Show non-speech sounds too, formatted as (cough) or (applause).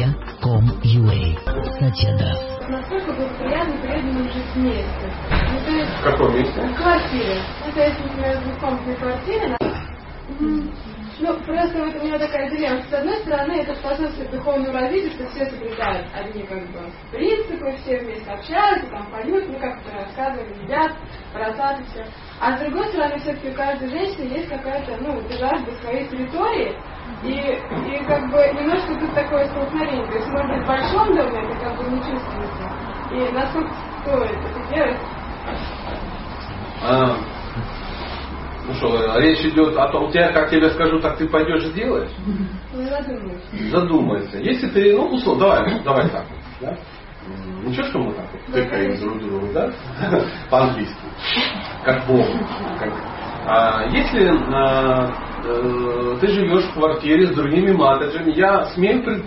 www.satya.com.ua Сатья Насколько было приятно приятно жить вместе. Ну, то есть, В каком месте? в квартире. Ну, то есть, например, в двухкомнатной квартире. М, Ну, просто вот у меня такая дилемма. С одной стороны, это способствует духовному развитию, что все соблюдают одни как бы принципы, все вместе общаются, там поют, ну как это рассказывали, едят, бросают и все. А с другой стороны, все-таки у каждой женщины есть какая-то, ну, жажда своей территории, и, и как бы немножко тут такое столкновение. То есть, может быть, в большом доме это как бы не чувствуется. И насколько стоит это делать? А, ну что, речь идет о том, тебя, как тебе скажу, так ты пойдешь сделаешь? Ну. Задумайся. Если ты, ну, условно, давай, давай так да? Ничего, что мы так тыкаем друг другу, да? (laughs) По-английски. Как Бог. Как... А если а, э, ты живешь в квартире с другими матаджами, я смею предположить,